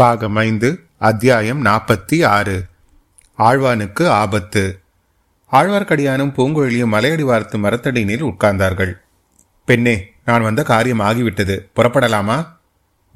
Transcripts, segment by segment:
பாகம் ஐந்து அத்தியாயம் நாற்பத்தி ஆறு ஆழ்வானுக்கு ஆபத்து. ஆழ்வார்க்கடியானும் பூங்குழலியும் மலையடி வார்த்து மரத்தடியினில் உட்கார்ந்தார்கள். பெண்ணே நான் வந்த காரியம் ஆகிவிட்டது. புறப்படலாமா?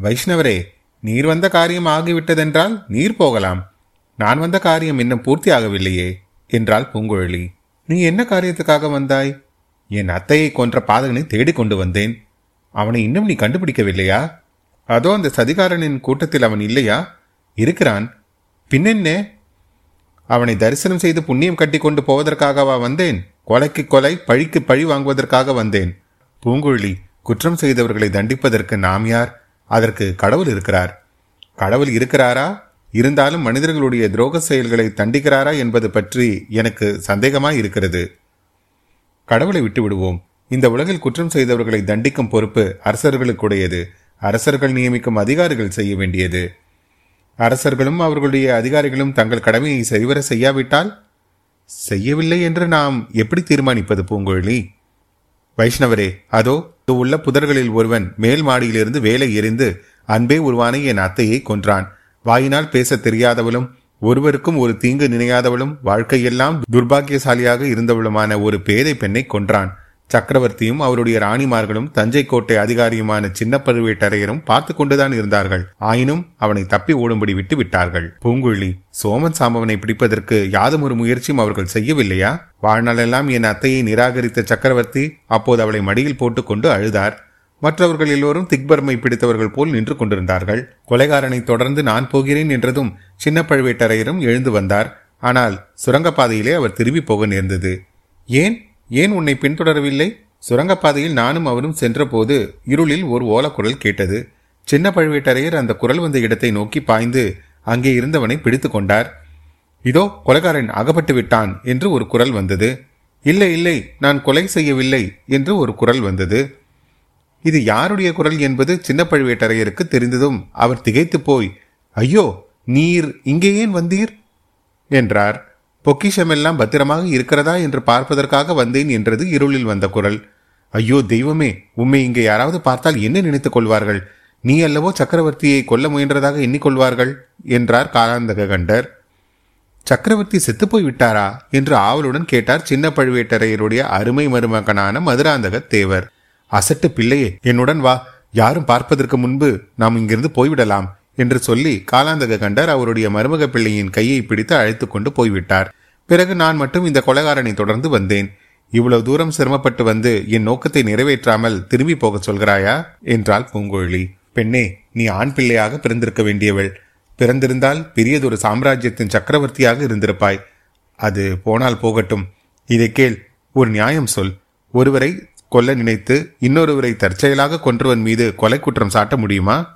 வைஷ்ணவரே நீர் வந்த காரியம் ஆகிவிட்டதென்றால் நீர் போகலாம். நான் வந்த காரியம் இன்னும் பூர்த்தியாகவில்லையே என்றாள் பூங்குழலி. நீ என்ன காரியத்துக்காக வந்தாய்? என் அத்தையை கொன்ற பாதகனை தேடிக்கொண்டு வந்தேன். அவனை இன்னும் நீ கண்டுபிடிக்கவில்லையா? அதோ அந்த சதிகாரனின் கூட்டத்தில் அவன் இல்லையா? இருக்கிறான். பின்னென்ன? அவனை தரிசனம் செய்து புண்ணியம் கட்டி கொண்டு போவதற்காகவா வந்தேன்? கொலைக்கு கொலை பழிக்கு பழி வாங்குவதற்காக வந்தேன். பூங்குழலி குற்றம் செய்தவர்களை தண்டிப்பதற்கு நாம் யார்? அதற்கு கடவுள் இருக்கிறார். கடவுள் இருக்கிறாரா? இருந்தாலும் மனிதர்களுடைய துரோக செயல்களை தண்டிக்கிறாரா என்பது பற்றி எனக்கு சந்தேகமாய் இருக்கிறது. கடவுளை விட்டு விடுவோம் இந்த உலகில் குற்றம் செய்தவர்களை தண்டிக்கும் பொறுப்பு அரசர்களுக்குடையது. அரசர்கள் நியமிக்கும் அதிகாரிகள் செய்ய வேண்டியது. அரசர்களும் அவர்களுடைய அதிகாரிகளும் தங்கள் கடமையை சரிவர செய்யாவிட்டால் செய்யவில்லை என்று நாம் எப்படி தீர்மானிப்பது பூங்குழலி வைஷ்ணவரே அதோ உள்ள புதர்களில் ஒருவன் மேல் மாடியிலிருந்து வேலை எறிந்து அன்பே உருவான என் அத்தையை கொன்றான். வாயினால் பேச தெரியாதவளும் ஒருவருக்கும் ஒரு தீங்கு நினையாதவளும் வாழ்க்கையெல்லாம் துர்பாக்கியசாலியாக இருந்தவளுமான ஒரு பேதை பெண்ணை கொன்றான். சக்கரவர்த்தியும் அவருடைய ராணிமார்களும் தஞ்சை கோட்டை அதிகாரியுமான சின்ன பழுவேட்டரையரும் பார்த்து கொண்டுதான் இருந்தார்கள். ஆயினும் அவனை தப்பி ஓடும்படி விட்டு விட்டார்கள். பூங்குழி சோமன் சாம்பவனை பிடிப்பதற்கு யாதும் ஒரு முயற்சியும் அவர்கள் செய்யவில்லையா? வாழ்நாளெல்லாம் என் அத்தையை நிராகரித்த சக்கரவர்த்தி அப்போது அவளை மடியில் போட்டுக்கொண்டு அழுதார். மற்றவர்கள் எல்லோரும் திக்பர்மை பிடித்தவர்கள் போல் நின்று கொண்டிருந்தார்கள். கொலைகாரனை தொடர்ந்து நான் போகிறேன் என்றதும் சின்ன பழுவேட்டரையரும் எழுந்து வந்தார். ஆனால் சுரங்கப்பாதையிலே அவர் திரும்பி போக நேர்ந்தது. ஏன்? ஏன் உன்னை பின்தொடரவில்லை? சுரங்கப்பாதையில் நானும் அவரும் சென்றபோது இருளில் ஒரு ஓலக்குரல் கேட்டது. சின்ன பழுவேட்டரையர் அந்த குரல் வந்த இடத்தை நோக்கி பாய்ந்து அங்கே இருந்தவனை பிடித்து கொண்டார். இதோ கொலைகாரன் அகப்பட்டு விட்டான் என்று ஒரு குரல் வந்தது. இல்லை இல்லை நான் கொலை செய்யவில்லை என்று ஒரு குரல் வந்தது. இது யாருடைய குரல் என்பது சின்ன பழுவேட்டரையருக்கு தெரிந்ததும் அவர் திகைத்து போய் ஐயோ நீர் இங்கே ஏன் வந்தீர்? என்றார். பொக்கிஷமெல்லாம் பத்திரமாக இருக்கிறதா என்று பார்ப்பதற்காக வந்தேன் என்றது இருளில் வந்த குரல். ஐயோ தெய்வமே உம்மை இங்கே யாராவது பார்த்தால் என்ன நினைத்துக் கொள்வார்கள்? நீ அல்லவோ சக்கரவர்த்தியை கொல்ல முயன்றதாக எண்ணிக்கொள்வார்கள்? என்றார் காலாந்தக கண்டர். சக்கரவர்த்தி செத்துப்போய் விட்டாரா? என்று ஆவலுடன் கேட்டார் சின்ன பழுவேட்டரையருடைய அருமை மருமகனான மதுராந்தக தேவர். அசட்டு பிள்ளையே என்னுடன் வா. யாரும் பார்ப்பதற்கு முன்பு நாம் இங்கிருந்து போய்விடலாம். என்று சொல்லி காலாந்தக கண்டர் அவருடைய மருமக பிள்ளையின் கையை பிடித்து அழைத்து கொண்டு போய்விட்டார். பிறகு நான் மட்டும் இந்த கொலகாரனை தொடர்ந்து வந்தேன். இவ்வளவு தூரம் சிரமப்பட்டு வந்து என் நோக்கத்தை நிறைவேற்றாமல் திரும்பி போகச் சொல்கிறாயா? என்றாள் பூங்கொழி. பெண்ணே நீ ஆண் பிள்ளையாக பிறந்திருக்க வேண்டியவள். பிறந்திருந்தால் பெரியதொரு சாம்ராஜ்யத்தின் சக்கரவர்த்தியாக இருந்திருப்பாய். அது போனால் போகட்டும். இதை கேள் ஒரு நியாயம் சொல். ஒருவரை கொல்ல நினைத்து இன்னொருவரை தற்செயலாக கொன்றவன் மீது கொலை குற்றம் சாட்ட முடியுமா?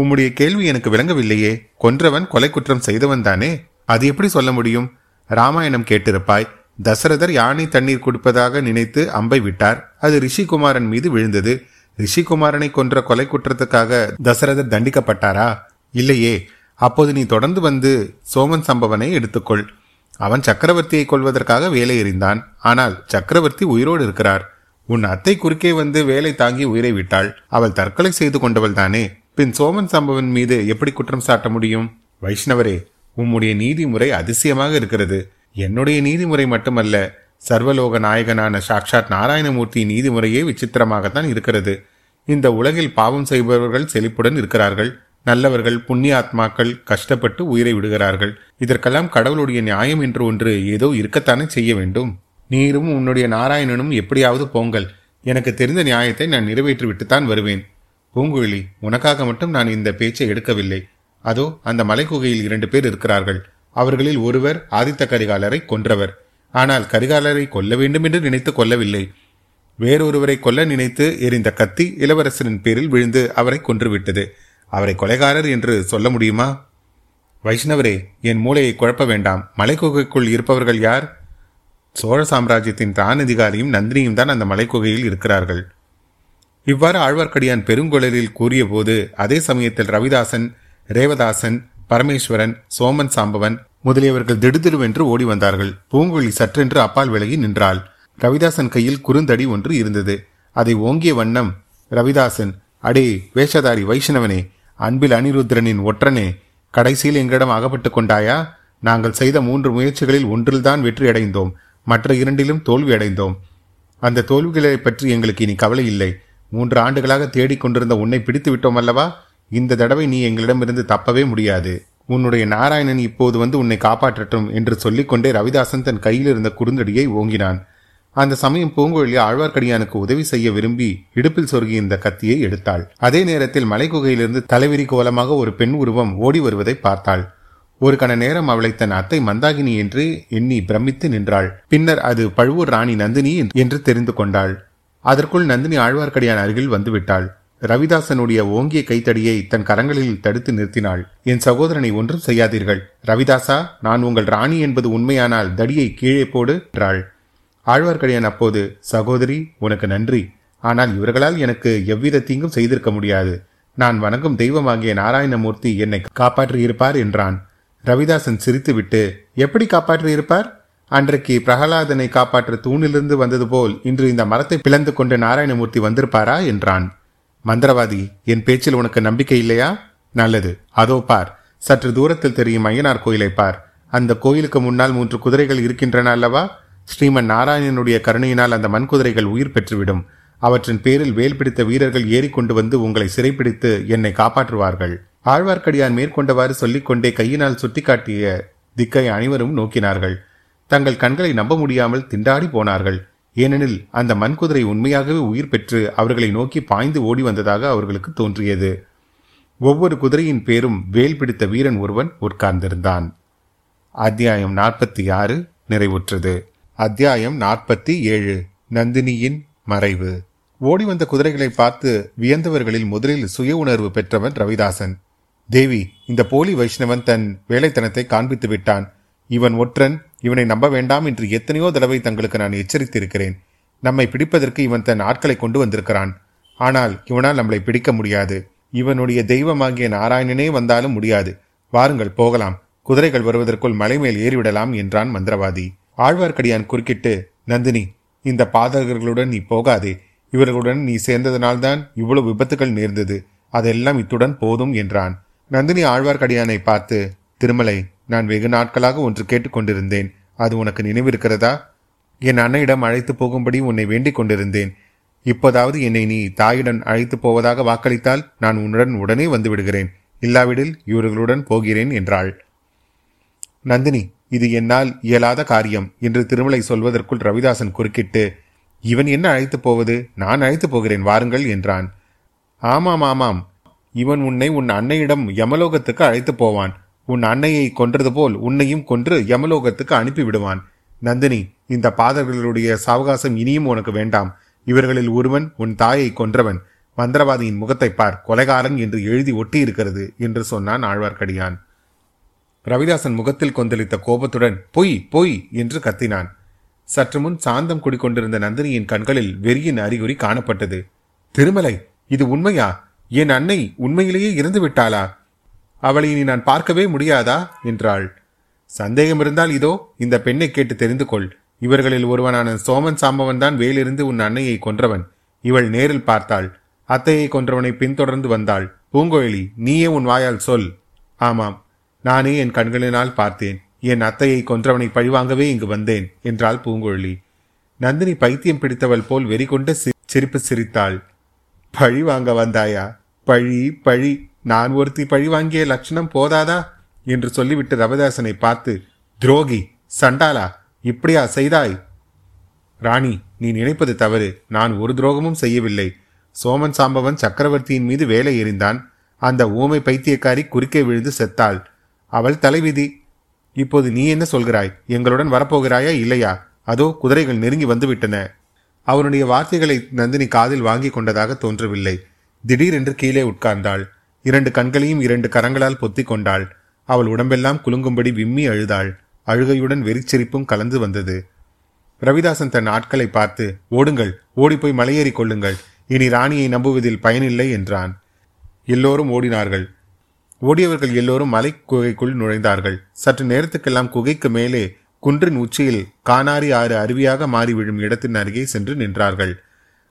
உம்முடைய கேள்வி எனக்கு விளங்கவில்லையே. கொன்றவன் கொலை குற்றம் செய்தவன் தானே? அது எப்படி சொல்ல முடியும்? ராமாயணம் கேட்டிருப்பாய். தசரதர் யானை தண்ணீர் கொடுப்பதாக நினைத்து அம்பை விட்டார். அது ரிஷிகுமாரன் மீது விழுந்தது. ரிஷிகுமாரனை கொன்ற கொலை குற்றத்துக்காக தசரதர் தண்டிக்கப்பட்டாரா? இல்லையே. அப்போது நீ தொடர்ந்து வந்து சோமன் சம்பவனை எடுத்துக்கொள். அவன் சக்கரவர்த்தியை கொள்வதற்காக வேலை எறிந்தான். ஆனால் சக்கரவர்த்தி உயிரோடு இருக்கிறார். உன் அத்தை குறுக்கே வந்து வேலை தாங்கி உயிரை விட்டாள். அவள் தற்கொலை செய்து கொண்டவள் தானே? பின் சோமன் சம்பவன் மீது எப்படி குற்றம் சாட்ட முடியும்? வைஷ்ணவரே உம்முடைய நீதிமுறை அதிசயமாக இருக்கிறது. என்னுடைய நீதிமுறை மட்டுமல்ல சர்வலோக நாயகனான சாக்ஷாத் நாராயணமூர்த்தி நீதிமுறையே விசித்திரமாகத்தான் இருக்கிறது. இந்த உலகில் பாவம் செய்பவர்கள் செழிப்புடன் இருக்கிறார்கள். நல்லவர்கள் புண்ணிய ஆத்மாக்கள் கஷ்டப்பட்டு உயிரை விடுகிறார்கள். இதற்கெல்லாம் கடவுளுடைய நியாயம் என்று ஒன்று ஏதோ இருக்கத்தானே செய்ய வேண்டும். நீரும் உன்னுடைய நாராயணனும் எப்படியாவது போங்கள். எனக்கு தெரிந்த நியாயத்தை நான் நிறைவேற்றி விட்டுத்தான் வருவேன். பூங்குழலி உனக்காக மட்டும் நான் இந்த பேச்சை எடுக்கவில்லை. அதோ அந்த மலைக்குகையில் இரண்டு பேர் இருக்கிறார்கள். அவர்களில் ஒருவர் ஆதித்த கரிகாலரை கொன்றவர். ஆனால் கரிகாலரை கொல்ல வேண்டும் என்று நினைத்து கொல்லவில்லை வேறொருவரை கொல்ல நினைத்து எரிந்த கத்தி இளவரசரின் பேரில் விழுந்து அவரை கொன்றுவிட்டது. அவரை கொலைகாரர் என்று சொல்ல முடியுமா? வைஷ்ணவரே என் மூளையை குழப்ப வேண்டாம். மலைக்குகைக்குள் இருப்பவர்கள் யார்? சோழ சாம்ராஜ்யத்தின் தான் அதிகாரியும் நந்தினியும் தான் அந்த மலைக்குகையில் இருக்கிறார்கள். இவ்வாறு ஆழ்வார்க்கடியான் பெருங்குழலில் கூறியபோது அதே சமயத்தில் ரவிதாசன் ரேவதாசன் பரமேஸ்வரன் சோமன் சாம்பவன் முதலியவர்கள் திடுதிடுவென்று ஓடி வந்தார்கள். பூங்குழி சற்றென்று அப்பால் விலகி நின்றாள். ரவிதாசன் கையில் குறுந்தடி ஒன்று இருந்தது. அதை ஓங்கிய வண்ணம் ரவிதாசன் அடே வேஷதாரி வைஷ்ணவனே அன்பில் அனிருத்ரனின் ஒற்றனே கடைசியில் எங்களிடம் அகப்பட்டு கொண்டாயா? நாங்கள் செய்த மூன்று முயற்சிகளில் ஒன்றில்தான் வெற்றி அடைந்தோம். மற்ற இரண்டிலும் தோல்வி அடைந்தோம். அந்த தோல்விகளை பற்றி எங்களுக்கு இனி கவலை இல்லை. மூன்று ஆண்டுகளாக தேடிக் கொண்டிருந்த உன்னை பிடித்து விட்டோம் அல்லவா? இந்த தடவை நீ எங்களிடமிருந்து தப்பவே முடியாது. உன்னுடைய நாராயணன் இப்போது வந்து உன்னை காப்பாற்றட்டும் என்று சொல்லிக்கொண்டே ரவிதாசன் தன் கையில் இருந்த குறுந்தடியை ஓங்கினான். அந்த சமயம் பூங்குழலி ஆழ்வார்க்கடியானுக்கு உதவி செய்ய விரும்பி இடுப்பில் சொருகி இந்த கத்தியை எடுத்தாள். அதே நேரத்தில் மலைக்குகையிலிருந்து தலைவிரி கோலமாக ஒரு பெண் உருவம் ஓடி வருவதை பார்த்தாள். ஒரு கண நேரம் அவளை தன் அத்தை மந்தாகினி என்று எண்ணி பிரமித்து நின்றாள். பின்னர் அது பழுவூர் ராணி நந்தினி என்று தெரிந்து கொண்டாள். அதற்குள் நந்தினி ஆழ்வார்க்கடியான் அருகில் வந்துவிட்டாள். ரவிதாசனுடைய ஓங்கிய கைத்தடியை தன் கரங்களில் தடுத்து நிறுத்தினாள். என் சகோதரனை ஒன்றும் செய்யாதீர்கள். ரவிதாசா நான் உங்கள் ராணி என்பது உண்மையானால் தடியை கீழே போடு என்றாள். ஆழ்வார்க்கடியான் அப்போது சகோதரி உனக்கு நன்றி. ஆனால் இவர்களால் எனக்கு எவ்வித தீங்கும் செய்திருக்க முடியாது. நான் வணங்கும் தெய்வமாகிய நாராயணமூர்த்தி என்னை காப்பாற்றியிருப்பார் என்றான். ரவிதாசன் சிரித்துவிட்டு எப்படி காப்பாற்றியிருப்பார்? அன்றைக்கு பிரகலாதனை காப்பாற்ற தூணிலிருந்து வந்தது போல் இன்று இந்த மரத்தை பிளந்து கொண்டு நாராயணமூர்த்தி வந்திருப்பாரா என்றான். மந்திரவாதி என் பேச்சில் உனக்கு நம்பிக்கை இல்லையா? நல்லது. அதோ பார். சற்று தூரத்தில் தெரியும் ஐயனார் கோயிலை பார். அந்த கோயிலுக்கு முன்னால் மூன்று குதிரைகள் இருக்கின்றன அல்லவா? ஸ்ரீமன் நாராயணனுடைய கருணையினால் அந்த மண் குதிரைகள் உயிர் பெற்றுவிடும். அவற்றின் பேரில் வேல் பிடித்த வீரர்கள் ஏறிக்கொண்டு வந்து உங்களை சிறைப்பிடித்து என்னை காப்பாற்றுவார்கள். ஆழ்வார்க்கடியான் மேற்கொண்டவாறு சொல்லிக்கொண்டே கையினால் சுட்டிக்காட்டிய திக்கை அனைவரும் நோக்கினார்கள். தங்கள் கண்களை நம்ப முடியாமல் திண்டாடி போனார்கள். ஏனெனில் அந்த மண்குதிரை உண்மையாகவே உயிர் பெற்று அவர்களை நோக்கி பாய்ந்து ஓடி வந்ததாக அவர்களுக்கு தோன்றியது. ஒவ்வொரு குதிரையின் பேரும் வேல் பிடித்த வீரன் ஒருவன் உட்கார்ந்திருந்தான். அத்தியாயம் நாற்பத்தி ஆறு நிறைவுற்றது. அத்தியாயம் நாற்பத்தி ஏழு நந்தினியின் மறைவு. ஓடி வந்த குதிரைகளை பார்த்து வியந்தவர்களில் முதலில் சுய உணர்வு பெற்றவன் ரவிதாசன். தேவி இந்த போலி வைஷ்ணவன் தன் வேலைத்தனத்தை காண்பித்து விட்டான். இவன் ஒற்றன் இவனை நம்ப வேண்டாம் என்று எத்தனையோ தடவை தங்களுக்கு நான் எச்சரித்திருக்கிறேன். நம்மை பிடிப்பதற்கு இவன் தன் ஆட்களை கொண்டு வந்திருக்கிறான். ஆனால் இவனால் நம்மளை பிடிக்க முடியாது. இவனுடைய தெய்வமாகிய நாராயணனே வந்தாலும் முடியாது. வாருங்கள் போகலாம். குதிரைகள் வருவதற்குள் மலை மேல் ஏறிவிடலாம் என்றான் மந்திரவாதி. ஆழ்வார்க்கடியான் குறுக்கிட்டு நந்தினி இந்த பாதகர்களுடன் நீ போகாதே. இவர்களுடன் நீ சேர்ந்ததனால்தான் இவ்வளவு விபத்துகள் நேர்ந்தது. அதெல்லாம் இத்துடன் போதும் என்றான். நந்தினி ஆழ்வார்க்கடியானை பார்த்து திருமலை நான் வெகு நாட்களாக ஒன்று கேட்டுக்கொண்டிருந்தேன் அது உனக்கு நினைவிருக்கிறதா? என் அன்னையிடம் அழைத்து போகும்படி உன்னை வேண்டிக் கொண்டிருந்தேன். இப்போதாவது என்னை நீ தாயுடன் அழைத்து போவதாக வாக்களித்தால் நான் உன்னுடன் உடனே வந்து விடுகிறேன் இல்லாவிடில் இவர்களுடன் போகிறேன் என்றாள். நந்தினி இது என்னால் இயலாத காரியம் என்று திருமலை சொல்வதற்குள் ரவிதாசன் குறுக்கிட்டு இவன் என்ன அழைத்து போவது? நான் அழைத்து போகிறேன் வாருங்கள் என்றான். ஆமாம் ஆமாம். இவன் உன்னை உன் அன்னையிடம் யமலோகத்துக்கு அழைத்து போவான். உன் அன்னையை கொன்றது போல் உன்னையும் கொன்று யமலோகத்துக்கு அனுப்பிவிடுவான். நந்தினி இந்த பாதர்களுடைய சாவகாசம் இனியும் உனக்கு வேண்டாம். இவர்களில் ஒருவன் உன் தாயை கொன்றவன். மந்திரவாதியின் முகத்தை பார் கொலைகாரன் என்று எழுதி ஒட்டியிருக்கிறது என்று சொன்னான் ஆழ்வார்க்கடியான். ரவிதாசன் முகத்தில் கொந்தளித்த கோபத்துடன் பொய் பொய் என்று கத்தினான். சற்று முன் சாந்தம் குடிக்கொண்டிருந்த நந்தினியின் கண்களில் வெறியின் அறிகுறி காணப்பட்டது. திருமலை இது உண்மையா? என் அன்னை உண்மையிலேயே இறந்து விட்டாளா அவளை இனி நான் பார்க்கவே முடியாதா? என்றாள். சந்தேகம் இருந்தால் இதோ இந்த பெண்ணை கேட்டு தெரிந்து கொள். இவர்களில் ஒருவனான சோமன் சாம்பவன் தான் வேலிருந்து உன் அன்னையை கொன்றவன். இவள் நேரில் பார்த்தாள். அத்தையை கொன்றவனை பின்தொடர்ந்து வந்தாள். பூங்கோயிலி நீயே உன் வாயால் சொல். ஆமாம் நானே என் கண்களினால் பார்த்தேன். என் அத்தையை கொன்றவனை பழிவாங்கவே இங்கு வந்தேன் என்றாள் பூங்கோழி நந்தினி பைத்தியம் பிடித்தவள் போல் வெறி கொண்டு சிரிப்பு சிரித்தாள். பழி வாங்க வந்தாயா? பழி பழி. நான் ஒருத்தி பழி வாங்கிய லட்சணம் போதாதா? என்று சொல்லிவிட்டு ரவிதாசனை பார்த்து துரோகி சண்டாலா இப்படியா செய்தாய்? ராணி நீ நினைப்பது தவறு. நான் ஒரு துரோகமும் செய்யவில்லை. சோமன் சாம்பவன் சக்கரவர்த்தியின் மீது வேலை எறிந்தான். அந்த ஊமை பைத்தியக்காரி குறுக்கே விழுந்து செத்தாள். அவள் தலைவிதி இப்போது நீ என்ன சொல்கிறாய்? எங்களுடன் வரப்போகிறாயா இல்லையா? அதோ குதிரைகள் நெருங்கி வந்துவிட்டன. அவனுடைய வார்த்தைகளை நந்தினி காதில் வாங்கி கொண்டதாக தோன்றவில்லை. திடீரென்று கீழே உட்கார்ந்தாள். இரண்டு கண்களையும் இரண்டு கரங்களால் பொத்திக் கொண்டாள். அவள் உடம்பெல்லாம் குலுங்கும்படி விம்மி அழுதாள். அழுகையுடன் வெறிச்சிரிப்பும் கலந்து வந்தது. ரவிதாசன் தன் ஆட்களை பார்த்து ஓடுங்கள் ஓடிப்போய் மலையேறி கொள்ளுங்கள். இனி ராணியை நம்புவதில் பயனில்லை என்றான். எல்லோரும் ஓடினார்கள். ஓடியவர்கள் எல்லோரும் மலை குகைக்குள் நுழைந்தார்கள். சற்று நேரத்துக்கெல்லாம் குகைக்கு மேலே குன்றின் உச்சியில் கானாரி ஆறு அருவியாக மாறி விழும் இடத்தின் அருகே சென்று நின்றார்கள்.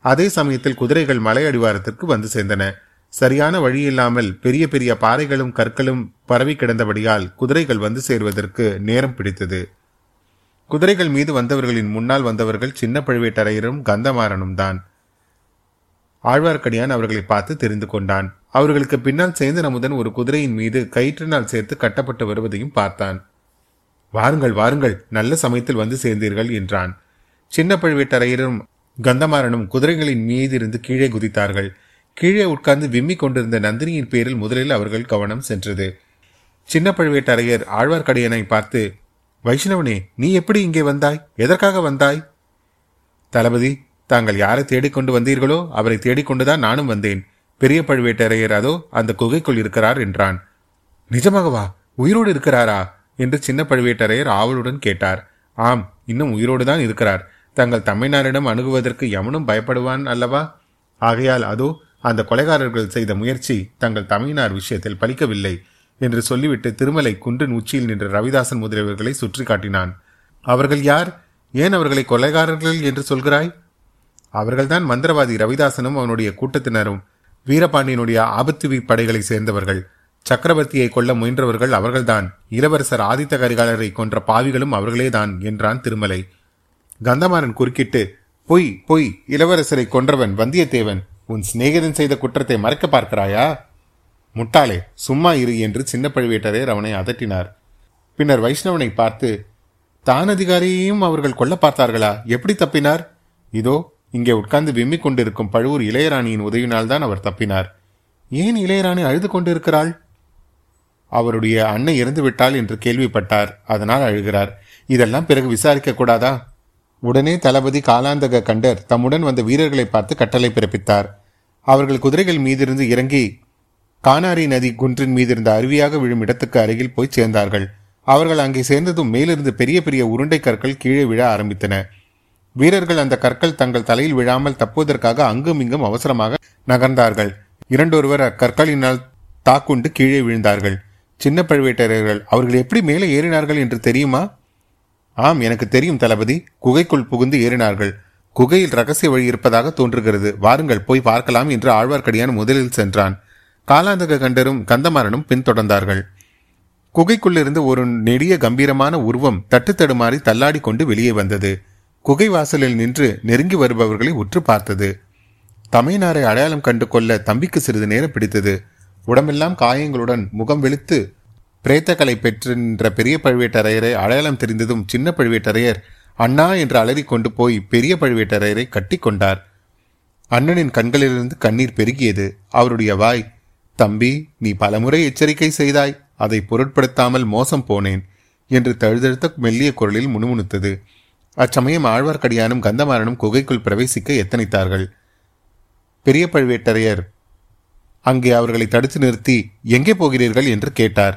அதே சமயத்தில் குதிரைகள் மலை அடிவாரத்திற்கு வந்து சேர்ந்தன. சரியான வழி இல்லாமல் பெரிய பெரிய பாறைகளும் கற்களும் பரவி கிடந்தபடியால் குதிரைகள் வந்து சேர்வதற்கு நேரம் பிடித்தது. குதிரைகள் மீது வந்தவர்களின் முன்னால் வந்தவர்கள் சின்ன பழுவேட்டரையரும் கந்தமாறனும் தான். ஆழ்வார்க்கடியான் அவர்களை பார்த்து தெரிந்து கொண்டான். அவர்களுக்கு பின்னால் சேந்தன் அமுதன் ஒரு குதிரையின் மீது கயிற்றினால் சேர்த்து கட்டப்பட்டு வருவதையும் பார்த்தான். வாருங்கள் வாருங்கள் நல்ல சமயத்தில் வந்து சேர்ந்தீர்கள் என்றான். சின்ன பழுவேட்டரையரும் கந்தமாறனும் குதிரைகளின் மீதிருந்து கீழே குதித்தார்கள். கீழே உட்கார்ந்து விம்மி கொண்டிருந்த நந்தினியின் பேரில் முதலில் அவர்கள் கவனம் சென்றது. சின்ன பழுவேட்டரையர் ஆழ்வார்க்கடியனை பார்த்து வைஷ்ணவனே நீ எப்படி இங்கே வந்தாய்? எதற்காக வந்தாய்? தளபதி தாங்கள் யாரை தேடிக்கொண்டு வந்தீர்களோ அவரை தேடிக்கொண்டுதான் நானும் வந்தேன். பெரிய பழுவேட்டரையர் அதோ அந்த குகைக்குள் இருக்கிறார் என்றான். நிஜமாகவா? உயிரோடு இருக்கிறாரா? என்று சின்ன பழுவேட்டரையர் ஆவலுடன் கேட்டார். ஆம் இன்னும் உயிரோடு தான் இருக்கிறார். தங்கள் தம்மைனாரிடம் அணுகுவதற்கு எவனும் பயப்படுவான் அல்லவா? ஆகையால் அதோ அந்த கொலைகாரர்கள் செய்த முயற்சி தங்கள் தமிழினார் விஷயத்தில் பலிக்கவில்லை என்று சொல்லிவிட்டு திருமலை குன்றின் உச்சியில் நின்ற ரவிதாசன் முதலியவர்களை சுற்றி காட்டினான் அவர்கள் யார்? ஏன் அவர்களை கொலைகாரர்கள் என்று சொல்கிறாய்? அவர்கள்தான் மந்திரவாதி ரவிதாசனும் அவனுடைய கூட்டத்தினரும். வீரபாண்டியனுடைய ஆபத்துவி படைகளை சேர்ந்தவர்கள். சக்கரவர்த்தியை கொல்ல முயன்றவர்கள் அவர்கள்தான். இளவரசர் ஆதித்த கரிகாலரை கொன்ற பாவிகளும் அவர்களேதான் என்றான் திருமலை. கந்தமாறன் குறுக்கிட்டு பொய் பொய் இளவரசரை கொன்றவன் வந்தியத்தேவன். உன் சிநேகிதன் செய்த குற்றத்தை மறைக்க பார்க்கிறாயா? முட்டாளே சும்மா இரு என்று சின்ன பழுவேட்டரையர் அவனை அதட்டினார். பின்னர் வைஷ்ணவனை பார்த்து தான் அதிகாரியையும் அவர்கள் கொல்ல பார்த்தார்களா? எப்படி தப்பினார்? இதோ இங்கே உட்கார்ந்து விம்மிக் கொண்டிருக்கும் பழுவூர் இளையராணியின் உதவினால் தான் அவர் தப்பினார். ஏன் இளையராணி அழுது கொண்டிருக்கிறாள்? அவருடைய அன்னை இறந்து விட்டாள் என்று கேள்விப்பட்டார். அதனால் அழுகிறார். இதெல்லாம் பிறகு விசாரிக்க கூடாதா? உடனே தளபதி காலாந்தக கண்டர் தம்முடன் வந்த வீரர்களை பார்த்து கட்டளை பிறப்பித்தார். அவர்கள் குதிரைகள் மீதிருந்து இறங்கி கானாரி நதி குன்றின் மீதிருந்த அருவியாக விழும் இடத்துக்கு அருகில் போய் சேர்ந்தார்கள். அவர்கள் அங்கே சேர்ந்ததும் மேலிருந்து பெரிய பெரிய உருண்டை கற்கள் கீழே விழ ஆரம்பித்தன. வீரர்கள் அந்த கற்கள் தங்கள் தலையில் விழாமல் தப்புவதற்காக அங்கும் இங்கும் அவசரமாக நகர்ந்தார்கள். இரண்டொருவர் அக்கற்களினால் தாக்குண்டு கீழே விழுந்தார்கள். சின்ன பழுவேட்டரையர்கள் அவர்கள் எப்படி மேலே ஏறினார்கள் என்று தெரியுமா? ஆம் எனக்கு தெரியும் தளபதி. குகைக்குள் புகுந்து ஏறினார்கள். குகையில் ரகசிய வழி இருப்பதாக தோன்றுகிறது. வாருங்கள் போய் பார்க்கலாம் என்று ஆழ்வார்க்கடியான் முதலில் சென்றான். காலாந்தக கண்டரும் கந்தமாறனும் பின்தொடர்ந்தார்கள். குகைக்குள்ளிருந்து ஒரு நெடிய கம்பீரமான உருவம் தட்டு தடுமாறி தள்ளாடி கொண்டு வெளியே வந்தது. குகை வாசலில் நின்று நெருங்கி வருபவர்களை உற்று பார்த்தது. தமையனாரை அடையாளம் கண்டு கொள்ள தம்பிக்கு சிறிது நேரம் பிடித்தது. உடம்பெல்லாம் காயங்களுடன் முகம் வெளுத்து பிரேத்தக்கலை பெற்றின்ற பெரிய பழுவேட்டரையரை அடையாளம் தெரிந்ததும் சின்ன பழுவேட்டரையர் அண்ணா என்று அலறி கொண்டு போய் பெரிய பழுவேட்டரையரை கட்டி கொண்டார். அண்ணனின் கண்களிலிருந்து கண்ணீர் பெருகியது. அவருடைய வாய் தம்பி நீ பலமுறை எச்சரிக்கை செய்தாய். அதை பொருட்படுத்தாமல் மோசம் போனேன் என்று தழுதழுத்த மெல்லிய குரலில் முணுமுணுத்தது. அச்சமயம் ஆழ்வார்க்கடியானும் கந்தமாறனும் குகைக்குள் பிரவேசிக்க எத்தனைத்தார்கள். பெரிய பழுவேட்டரையர் அங்கே அவர்களை தடுத்து நிறுத்தி எங்கே போகிறீர்கள்? என்று கேட்டார்.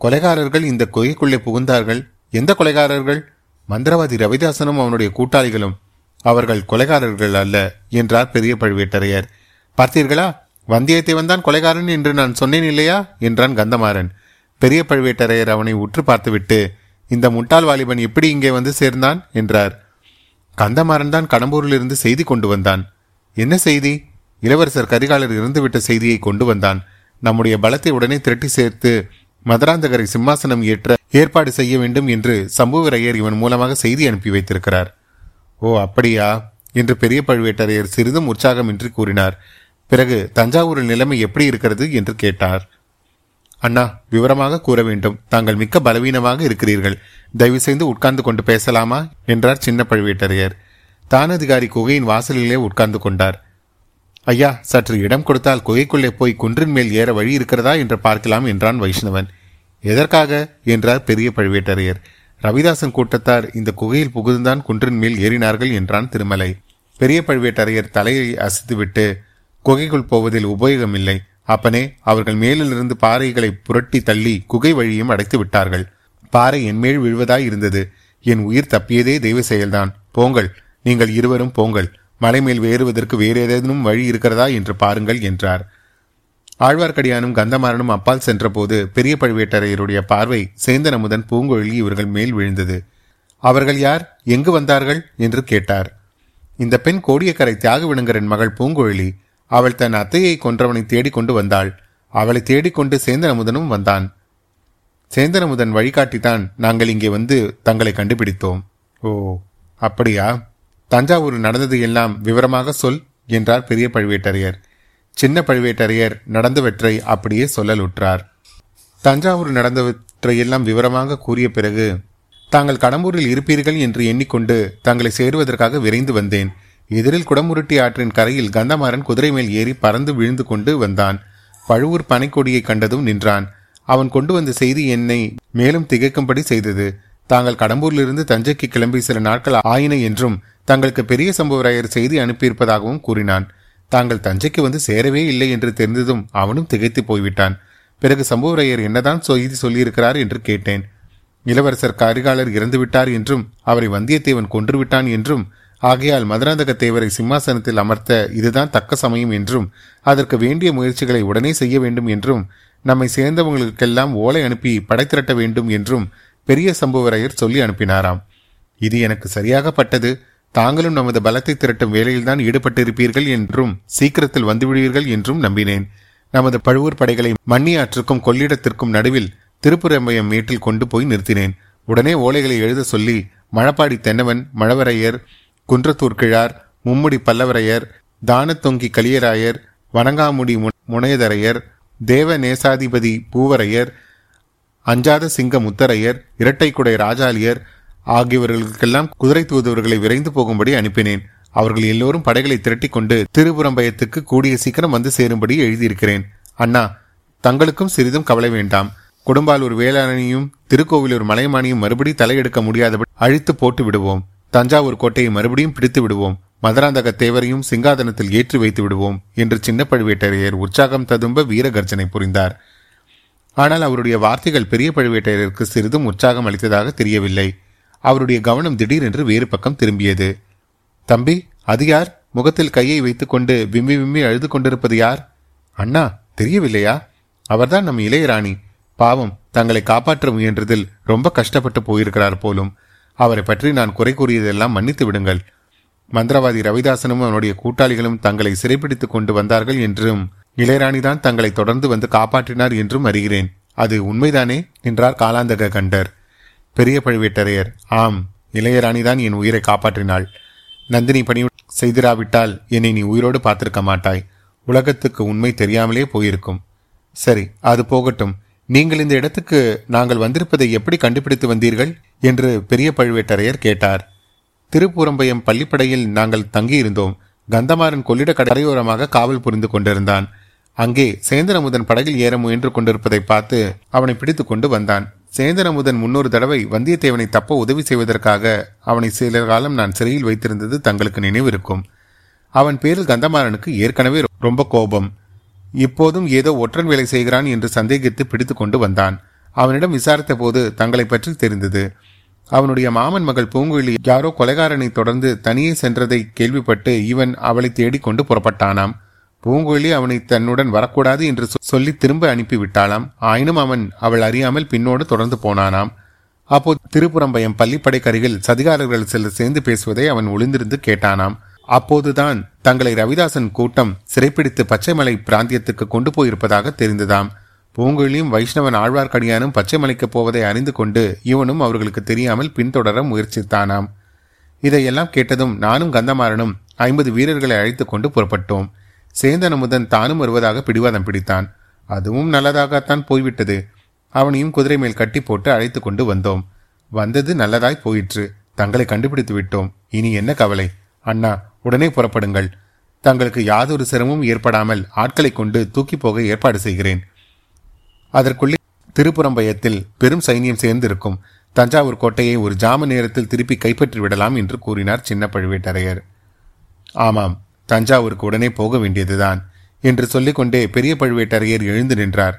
கொலைகாரர்கள் இந்த குகைக்குள்ளே புகுந்தார்கள். எந்த கொலைகாரர்கள்? மந்திரவாதி ரவிதாசனும் அவனுடைய கூட்டாளிகளும் அவர்கள் கொலைகாரர்கள் அல்ல என்றார் பெரிய பழுவேட்டரையர். பார்த்தீர்களா? வந்தியத்தேவன் தான் கொலைகாரன் என்று நான் சொன்னேன் இல்லையா? என்றான் கந்தமாறன். பெரிய பழுவேட்டரையர் அவனை உற்று பார்த்துவிட்டு இந்த முட்டாள் வாலிபன் எப்படி இங்கே வந்து சேர்ந்தான்? என்றார். கந்தமாறன் தான் கடம்பூரிலிருந்து செய்தி கொண்டு வந்தான். என்ன செய்தி? இளவரசர் கரிகாலர் இறந்துவிட்ட செய்தியை கொண்டு வந்தான். நம்முடைய பலத்தை உடனே திரட்டி சேர்த்து மதுராந்தகரை சிம்மாசனம் ஏற்ற ஏற்பாடு செய்ய வேண்டும் என்று சம்புவரையர் இவன் மூலமாக செய்தி அனுப்பி வைத்திருக்கிறார். ஓ அப்படியா? என்று பெரிய பழுவேட்டரையர் சிறிதும் உற்சாகமின்றி கூறினார். பிறகு தஞ்சாவூரில் நிலைமை எப்படி இருக்கிறது? என்று கேட்டார். அண்ணா விவரமாக கூற வேண்டும். தாங்கள் மிக்க பலவீனமாக இருக்கிறீர்கள். தயவு செய்து உட்கார்ந்து கொண்டு பேசலாமா? என்றார் சின்ன பழுவேட்டரையர். தானதிகாரி குகையின் வாசலிலே உட்கார்ந்து கொண்டார். ஐயா சற்று இடம் கொடுத்தால் குகைக்குள்ளே போய் குன்றின் மேல் ஏற வழி இருக்கிறதா என்று பார்க்கலாம் என்றான் வைஷ்ணவன். எதற்காக? என்றார் பெரிய பழுவேட்டரையர். ரவிதாசன் கூட்டத்தார் இந்த குகையில் புகுந்துதான் குன்றின் மேல் ஏறினார்கள் என்றான் திருமலை. பெரிய பழுவேட்டரையர் தலையை அசைத்துவிட்டு குகைக்குள் போவதில் உபயோகமில்லை. அப்பனே அவர்கள் மேலிலிருந்து பாறைகளை புரட்டி தள்ளி குகை வழியும் அடைத்து விட்டார்கள். பாறை என்மேல் விழுவதாய் இருந்தது. என் உயிர் தப்பியதே தெய்வ செயல்தான் போங்கள் நீங்கள் இருவரும் போங்கள். மலை மேல் வேறுவதற்கு வேறு ஏதேனும் வழி இருக்கிறதா என்று பாருங்கள் என்றார். ஆழ்வார்க்கடியானும் கந்தமாறனும் அப்பால் சென்றபோது பெரிய பழுவேட்டரையருடைய பார்வை சேந்தன் அமுதன் பூங்கொழி இவர்கள் மேல் விழுந்தது. அவர்கள் யார்? எங்கு வந்தார்கள்? என்று கேட்டார். இந்த பெண் கோடியக்கரை தியாகவிடுங்கரின் மகள் பூங்குழலி. அவள் தன் அத்தையை கொன்றவனை தேடிக்கொண்டு வந்தாள். அவளை தேடிக்கொண்டு சேந்தன் அமுதனும் வந்தான். சேந்தனமுதன் வழிகாட்டித்தான் நாங்கள் இங்கே வந்து தங்களை கண்டுபிடித்தோம். ஓ அப்படியா? தஞ்சாவூர் நடந்தது எல்லாம் விவரமாக சொல் என்றார் பெரிய பழுவேட்டரையர். சின்ன பழுவேட்டரையர் நடந்தவற்றை அப்படியே சொல்லலுற்றார். தஞ்சாவூர் நடந்தவற்றையெல்லாம் விவரமாக கூறிய பிறகு தாங்கள் கடம்பூரில் இருப்பீர்கள் என்று எண்ணிக்கொண்டு தங்களை சேருவதற்காக விரைந்து வந்தேன். எதிரில் குடமுருட்டி ஆற்றின் கரையில் கந்தமாறன் குதிரை மேல் ஏறி பறந்து விழுந்து கொண்டு வந்தான். பழுவூர் பனைக்கொடியை கண்டதும் நின்றான். அவன் கொண்டு வந்த செய்தி என்னை மேலும் திகைக்கும்படி செய்தது. தாங்கள் கடம்பூரிலிருந்து தஞ்சைக்கு கிளம்பி சில நாட்கள் ஆயின என்றும் தங்களுக்கு பெரிய சம்பவராயர் செய்தி அனுப்பியிருப்பதாகவும் கூறினான். தாங்கள் தஞ்சைக்கு வந்து சேரவே இல்லை என்று தெரிந்ததும் அவனும் திகைத்து போய்விட்டான். பிறகு சம்புவரையர் என்னதான் செய்தி சொல்லியிருக்கிறார் என்று கேட்டேன். இளவரசர் கரிகாலர் இறந்துவிட்டார் என்றும் அவரை வந்தியத்தேவன் கொன்றுவிட்டான் என்றும் ஆகையால் மதுராந்தக தேவரை சிம்மாசனத்தில் அமர்த்த இதுதான் தக்க சமயம் என்றும் அதற்கு வேண்டிய முயற்சிகளை உடனே செய்ய வேண்டும் என்றும் நம்மை சேர்ந்தவங்களுக்கெல்லாம் ஓலை அனுப்பி படை திரட்ட வேண்டும் என்றும் பெரிய சம்புவரையர் சொல்லி அனுப்பினாராம். இது எனக்கு சரியாக பட்டது தாங்களும் நமது பலத்தை திரட்டும் வேலையில்தான் ஈடுபட்டிருப்பீர்கள் என்றும் சீக்கிரத்தில் வந்துவிடுவீர்கள் என்றும் நம்பினேன். நமது பழுவூர் படைகளை மண்ணியாற்றுக்கும் கொள்ளிடத்திற்கும் நடுவில் திருப்புரம்பயம் மேட்டில் கொண்டு போய் நிறுத்தினேன். உடனே ஓலைகளை எழுத சொல்லி மழப்பாடி தென்னவன் மழவரையர் குன்றத்தூர் கிழார் மும்முடி பல்லவரையர் தானத்தொங்கி கலியராயர் வணங்காமுடி முனையதரையர் தேவ நேசாதிபதி பூவரையர் அஞ்சாத சிங்க முத்தரையர் இரட்டைக்குடை ராஜாலியர் ஆகியவர்களுக்கெல்லாம் குதிரை தூதுவர்களை விரைந்து போகும்படி அனுப்பினேன். அவர்கள் எல்லோரும் படைகளை திரட்டிக் கொண்டு கூடிய சீக்கிரம் வந்து சேரும்படி எழுதியிருக்கிறேன். அண்ணா தங்களுக்கும் சிறிதும் கவலை வேண்டாம். குடும்பாலூர் வேளாணையும் திருக்கோவிலூர் மலைமானியும் மறுபடி தலையெடுக்க முடியாதபடி அழித்து போட்டு விடுவோம். தஞ்சாவூர் கோட்டையை மறுபடியும் பிடித்து விடுவோம். மதுராந்தக தேவரையும் சிங்காதனத்தில் ஏற்றி வைத்து விடுவோம் என்று சின்ன பழுவேட்டரையர் உற்சாகம் ததும்ப வீரகர்ஜனை புரிந்தார். ஆனால் அவருடைய வார்த்தைகள் பெரிய பழுவேட்டரையருக்கு சிறிதும் உற்சாகம் அளித்ததாக தெரியவில்லை. அவருடைய கவனம் திடீரென்று வேறு பக்கம் திரும்பியது. தம்பி அது யார்? முகத்தில் கையை வைத்துக்கொண்டு விம்மி விம்மி அழுது கொண்டிருப்பது யார்? அண்ணா தெரியவில்லையா? அவர்தான் நம் இளையராணி. பாவம் தங்களை காப்பாற்ற முயன்றதில் ரொம்ப கஷ்டப்பட்டு போயிருக்கிறார் போலும். அவரை பற்றி நான் குறை கூறியதெல்லாம் மன்னித்து விடுங்கள். மந்திரவாதி ரவிதாசனும் அவனுடைய கூட்டாளிகளும் தங்களை சிறைப்பிடித்துக் கொண்டு வந்தார்கள் என்றும் இளையராணிதான் தங்களை தொடர்ந்து வந்து காப்பாற்றினார் என்றும் அறிகிறேன். அது உண்மைதானே? என்றார் காலாந்தக கண்டர். பெரிய பழுவேட்டரையர் ஆம் இளையராணிதான் என் உயிரை காப்பாற்றினாள். நந்தினி பணி செய்திராவிட்டால் என்னை நீ உயிரோடு பார்த்திருக்க மாட்டாய். உலகத்துக்கு உண்மை தெரியாமலே போயிருக்கும். சரி அது போகட்டும். நீங்கள் இந்த இடத்துக்கு நாங்கள் வந்திருப்பதை எப்படி கண்டுபிடித்து வந்தீர்கள்? என்று பெரிய பழுவேட்டரையர் கேட்டார். திருப்பூரம்பயம் பள்ளிப்படையில் நாங்கள் தங்கியிருந்தோம். கந்தமாறன் கொள்ளிட கரையோரமாக காவல் புரிந்து கொண்டிருந்தான். அங்கே சேந்திரமுதன் படகில் ஏற முயன்று கொண்டிருப்பதை பார்த்து அவனை பிடித்து கொண்டு வந்தான். சேந்தனமுதன் முன்னொரு தடவை வந்தியத்தேவனை தப்ப உதவி செய்வதற்காக அவனை சில காலம் நான் சிறையில் வைத்திருந்தது தங்களுக்கு நினைவிருக்கும். அவன் பேரில் கந்தமாறனுக்கு ஏற்கனவே ரொம்ப கோபம். இப்போதும் ஏதோ ஒற்றன் வேலை செய்கிறான் என்று சந்தேகித்து பிடித்து கொண்டு வந்தான். அவனிடம் விசாரித்த போது தங்களை பற்றி தெரிந்தது. அவனுடைய மாமன் மகள் பூங்குழி யாரோ கொலைகாரனை தொடர்ந்து தனியே சென்றதை கேள்விப்பட்டு இவன் அவளை தேடிக்கொண்டு புறப்பட்டானாம். பூங்குழலி அவனை தன்னுடன் வரக்கூடாது என்று சொல்லி திரும்ப அனுப்பிவிட்டாளாம். ஆயினும் அவன் அவள் அறியாமல் பின்னோடு தொடர்ந்து போனானாம். அப்போ திருப்புறம்பயம் பள்ளிப்படை சதிகாரர்கள் சிலர் சேர்ந்து பேசுவதை அவன் ஒளிந்திருந்து கேட்டானாம். அப்போதுதான் தங்களை ரவிதாசன் கூட்டம் சிறைப்பிடித்து பச்சைமலை பிராந்தியத்துக்கு கொண்டு போயிருப்பதாக தெரிந்ததாம். பூங்குழியும் வைஷ்ணவன் ஆழ்வார்க்கடியானும் பச்சைமலைக்கு போவதை அறிந்து கொண்டு இவனும் அவர்களுக்கு தெரியாமல் பின்தொடர முயற்சித்தானாம். இதையெல்லாம் கேட்டதும் நானும் கந்தமாறனும் ஐம்பது வீரர்களை அழைத்து கொண்டு புறப்பட்டோம். சேந்தன் அமுதன் தானும் வருவதாக பிடிவாதம் பிடித்தான். அதுவும் நல்லதாகத்தான் போய்விட்டது. அவனையும் குதிரை மேல் கட்டி போட்டு அழைத்து கொண்டு வந்தோம். வந்தது நல்லதாய் போயிற்று. தங்களை கண்டுபிடித்து விட்டோம். இனி என்ன கவலை? அண்ணா உடனே புறப்படுங்கள். தங்களுக்கு யாதொரு சிரமமும் ஏற்படாமல் ஆட்களை கொண்டு தூக்கி போக ஏற்பாடு செய்கிறேன். அதற்குள்ளே திருப்புறம்பயத்தில் பெரும் சைன்யம் சேர்ந்திருக்கும். தஞ்சாவூர் கோட்டையை ஒரு ஜாம நேரத்தில் திருப்பி கைப்பற்றி விடலாம் என்று கூறினார் சின்ன பழுவேட்டரையர் ஆமாம் தஞ்சாவூருக்கு உடனே போக வேண்டியதுதான் என்று சொல்லிக்கொண்டே பெரிய பழுவேட்டரையர் எழுந்து நின்றார்.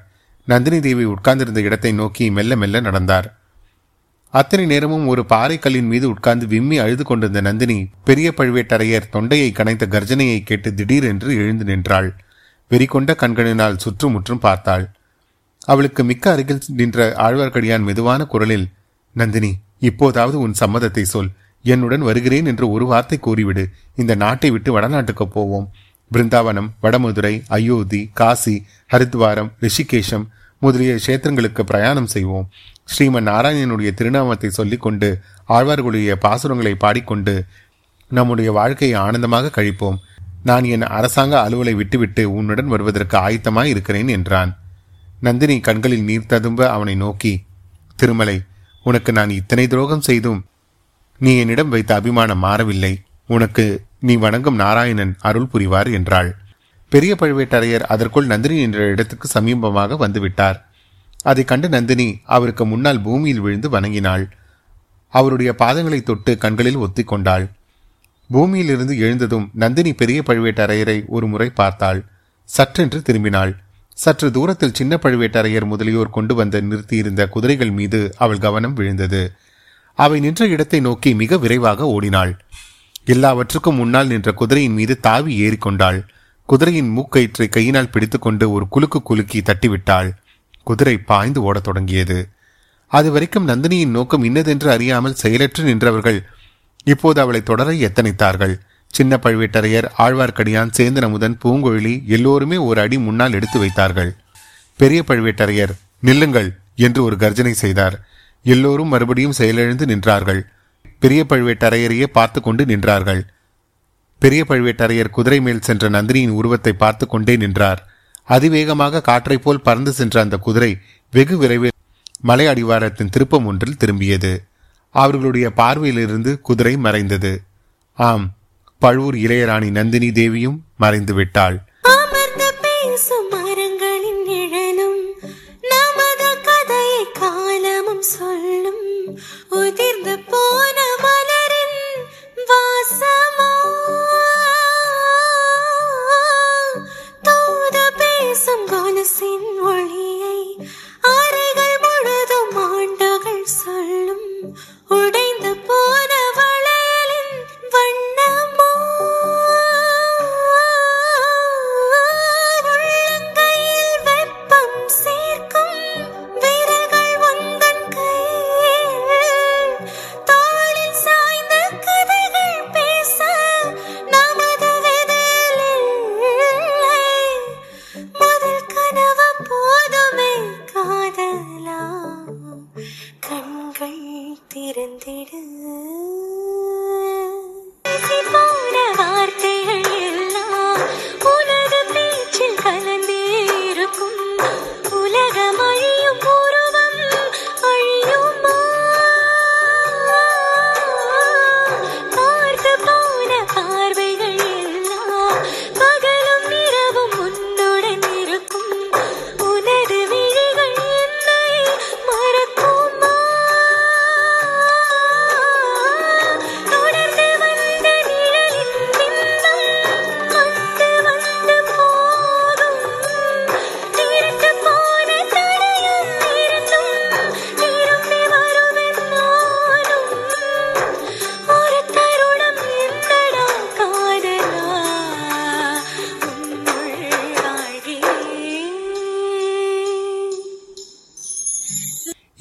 நந்தினி தேவி உட்கார்ந்திருந்த இடத்தை நோக்கி மெல்ல மெல்ல நடந்தார். அத்தனை நேரமும் ஒரு பாறைக்கல்லின் மீது உட்கார்ந்து விம்மி அழுது கொண்டிருந்த நந்தினி பெரிய பழுவேட்டரையர் தொண்டையை கனைத்த கர்ஜனையை கேட்டு திடீரென்று எழுந்து நின்றாள். வெறிகொண்ட கண்களினால் சுற்றுமுற்றும் பார்த்தாள். அவளுக்கு மிக்க அருகில் நின்ற ஆழ்வார்க்கடியான் மெதுவான குரலில் நந்தினி இப்போதாவது உன் சம்மதத்தை சொல். என்னுடன் வருகிறேன் என்று ஒரு வார்த்தை கூறிவிடு. இந்த நாட்டை விட்டு வடநாட்டுக்கு போவோம். பிருந்தாவனம் வடமதுரை அயோத்தி காசி ஹரித்வாரம் ரிஷிகேஷம் முதலிய கஷேத்திரங்களுக்கு பிரயாணம் செய்வோம். ஸ்ரீமன் நாராயணனுடைய திருநாமத்தை சொல்லிக்கொண்டு ஆழ்வார்களுடைய பாசுரங்களை பாடிக்கொண்டு நம்முடைய வாழ்க்கையை ஆனந்தமாக கழிப்போம். நான் என் அரசாங்க அலுவலை விட்டுவிட்டு உன்னுடன் வருவதற்கு ஆயத்தமாய் இருக்கிறேன் என்றான். நந்தினி கண்களில் நீர் ததும்ப அவனை நோக்கி திருமலை உனக்கு நான் இத்தனை துரோகம் செய்தும் நீ என்னிடம் வைத்த அபிமானம் மாறவில்லை. உனக்கு நீ வணங்கும் நாராயணன் அருள் புரிவார் என்றாள். பெரிய பழுவேட்டரையர் அதற்குள் நந்தினி என்ற இடத்துக்கு சமீபமாக வந்துவிட்டார். அதை கண்டு நந்தினி அவருக்கு முன்னால் பூமியில் விழுந்து வணங்கினாள். அவருடைய பாதங்களை தொட்டு கண்களில் ஒத்தி கொண்டாள். பூமியிலிருந்து எழுந்ததும் நந்தினி பெரிய பழுவேட்டரையரை ஒரு முறை பார்த்தாள். சற்றென்று திரும்பினாள். சற்று தூரத்தில் சின்ன பழுவேட்டரையர் முதலியோர் கொண்டு வந்து நிறுத்தியிருந்த குதிரைகள் மீது அவள் கவனம் விழுந்தது. அவை நின்ற இடத்தை நோக்கி மிக விரைவாக ஓடினாள். எல்லாவற்றுக்கும் முன்னால் நின்ற குதிரையின் மீது தாவி ஏறிக்கொண்டாள். குதிரையின் மூக்கயிற்றை கையினால் பிடித்துக்கொண்டு ஒரு குலுக்கு குலுக்கி தட்டிவிட்டாள். குதிரை பாய்ந்து ஓடத் தொடங்கியது. அது வரைக்கும் நந்தினியின் நோக்கம் இன்னதென்று அறியாமல் செயலற்று நின்றவர்கள் இப்போது அவளை தொடர எத்தனைத்தார்கள்? சின்ன பழுவேட்டரையர் ஆழ்வார்க்கடியான் சேந்தனமுதன் பூங்கொழி எல்லோருமே ஒரு அடி முன்னால் எடுத்து வைத்தார்கள். பெரிய பழுவேட்டரையர் நில்லுங்கள் என்று ஒரு கர்ஜனை செய்தார். எல்லோரும் மறுபடியும் செயலிழந்து நின்றார்கள். பெரிய பழுவேட்டரையரையே பார்த்து கொண்டு நின்றார்கள். பெரிய பழுவேட்டரையர் குதிரை மேல் சென்ற நந்தினியின் உருவத்தை பார்த்து கொண்டே நின்றார். அதிவேகமாக காற்றை போல் பறந்து சென்ற அந்த குதிரை வெகு விரைவில் மலை அடிவாரத்தின் திருப்பம் ஒன்றில் திரும்பியது. அவர்களுடைய பார்வையிலிருந்து குதிரை மறைந்தது. ஆம் பழுவூர் இளையராணி நந்தினி தேவியும் மறைந்து விட்டாள்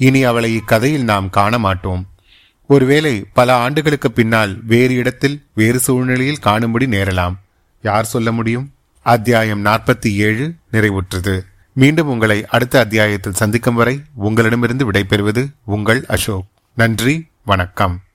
இனி அவளை இக்கதையில் நாம் காண மாட்டோம் ஒருவேளை பல ஆண்டுகளுக்கு பின்னால் வேறு இடத்தில் வேறு சூழ்நிலையில் காணும்படி நேரலாம். யார் சொல்ல முடியும்? அத்தியாயம் நாற்பத்தி ஏழு நிறைவுற்றது. மீண்டும் உங்களை அடுத்த அத்தியாயத்தில் சந்திக்கும் வரை உங்களிடமிருந்து விடைபெறுவது உங்கள் அசோக். நன்றி வணக்கம்.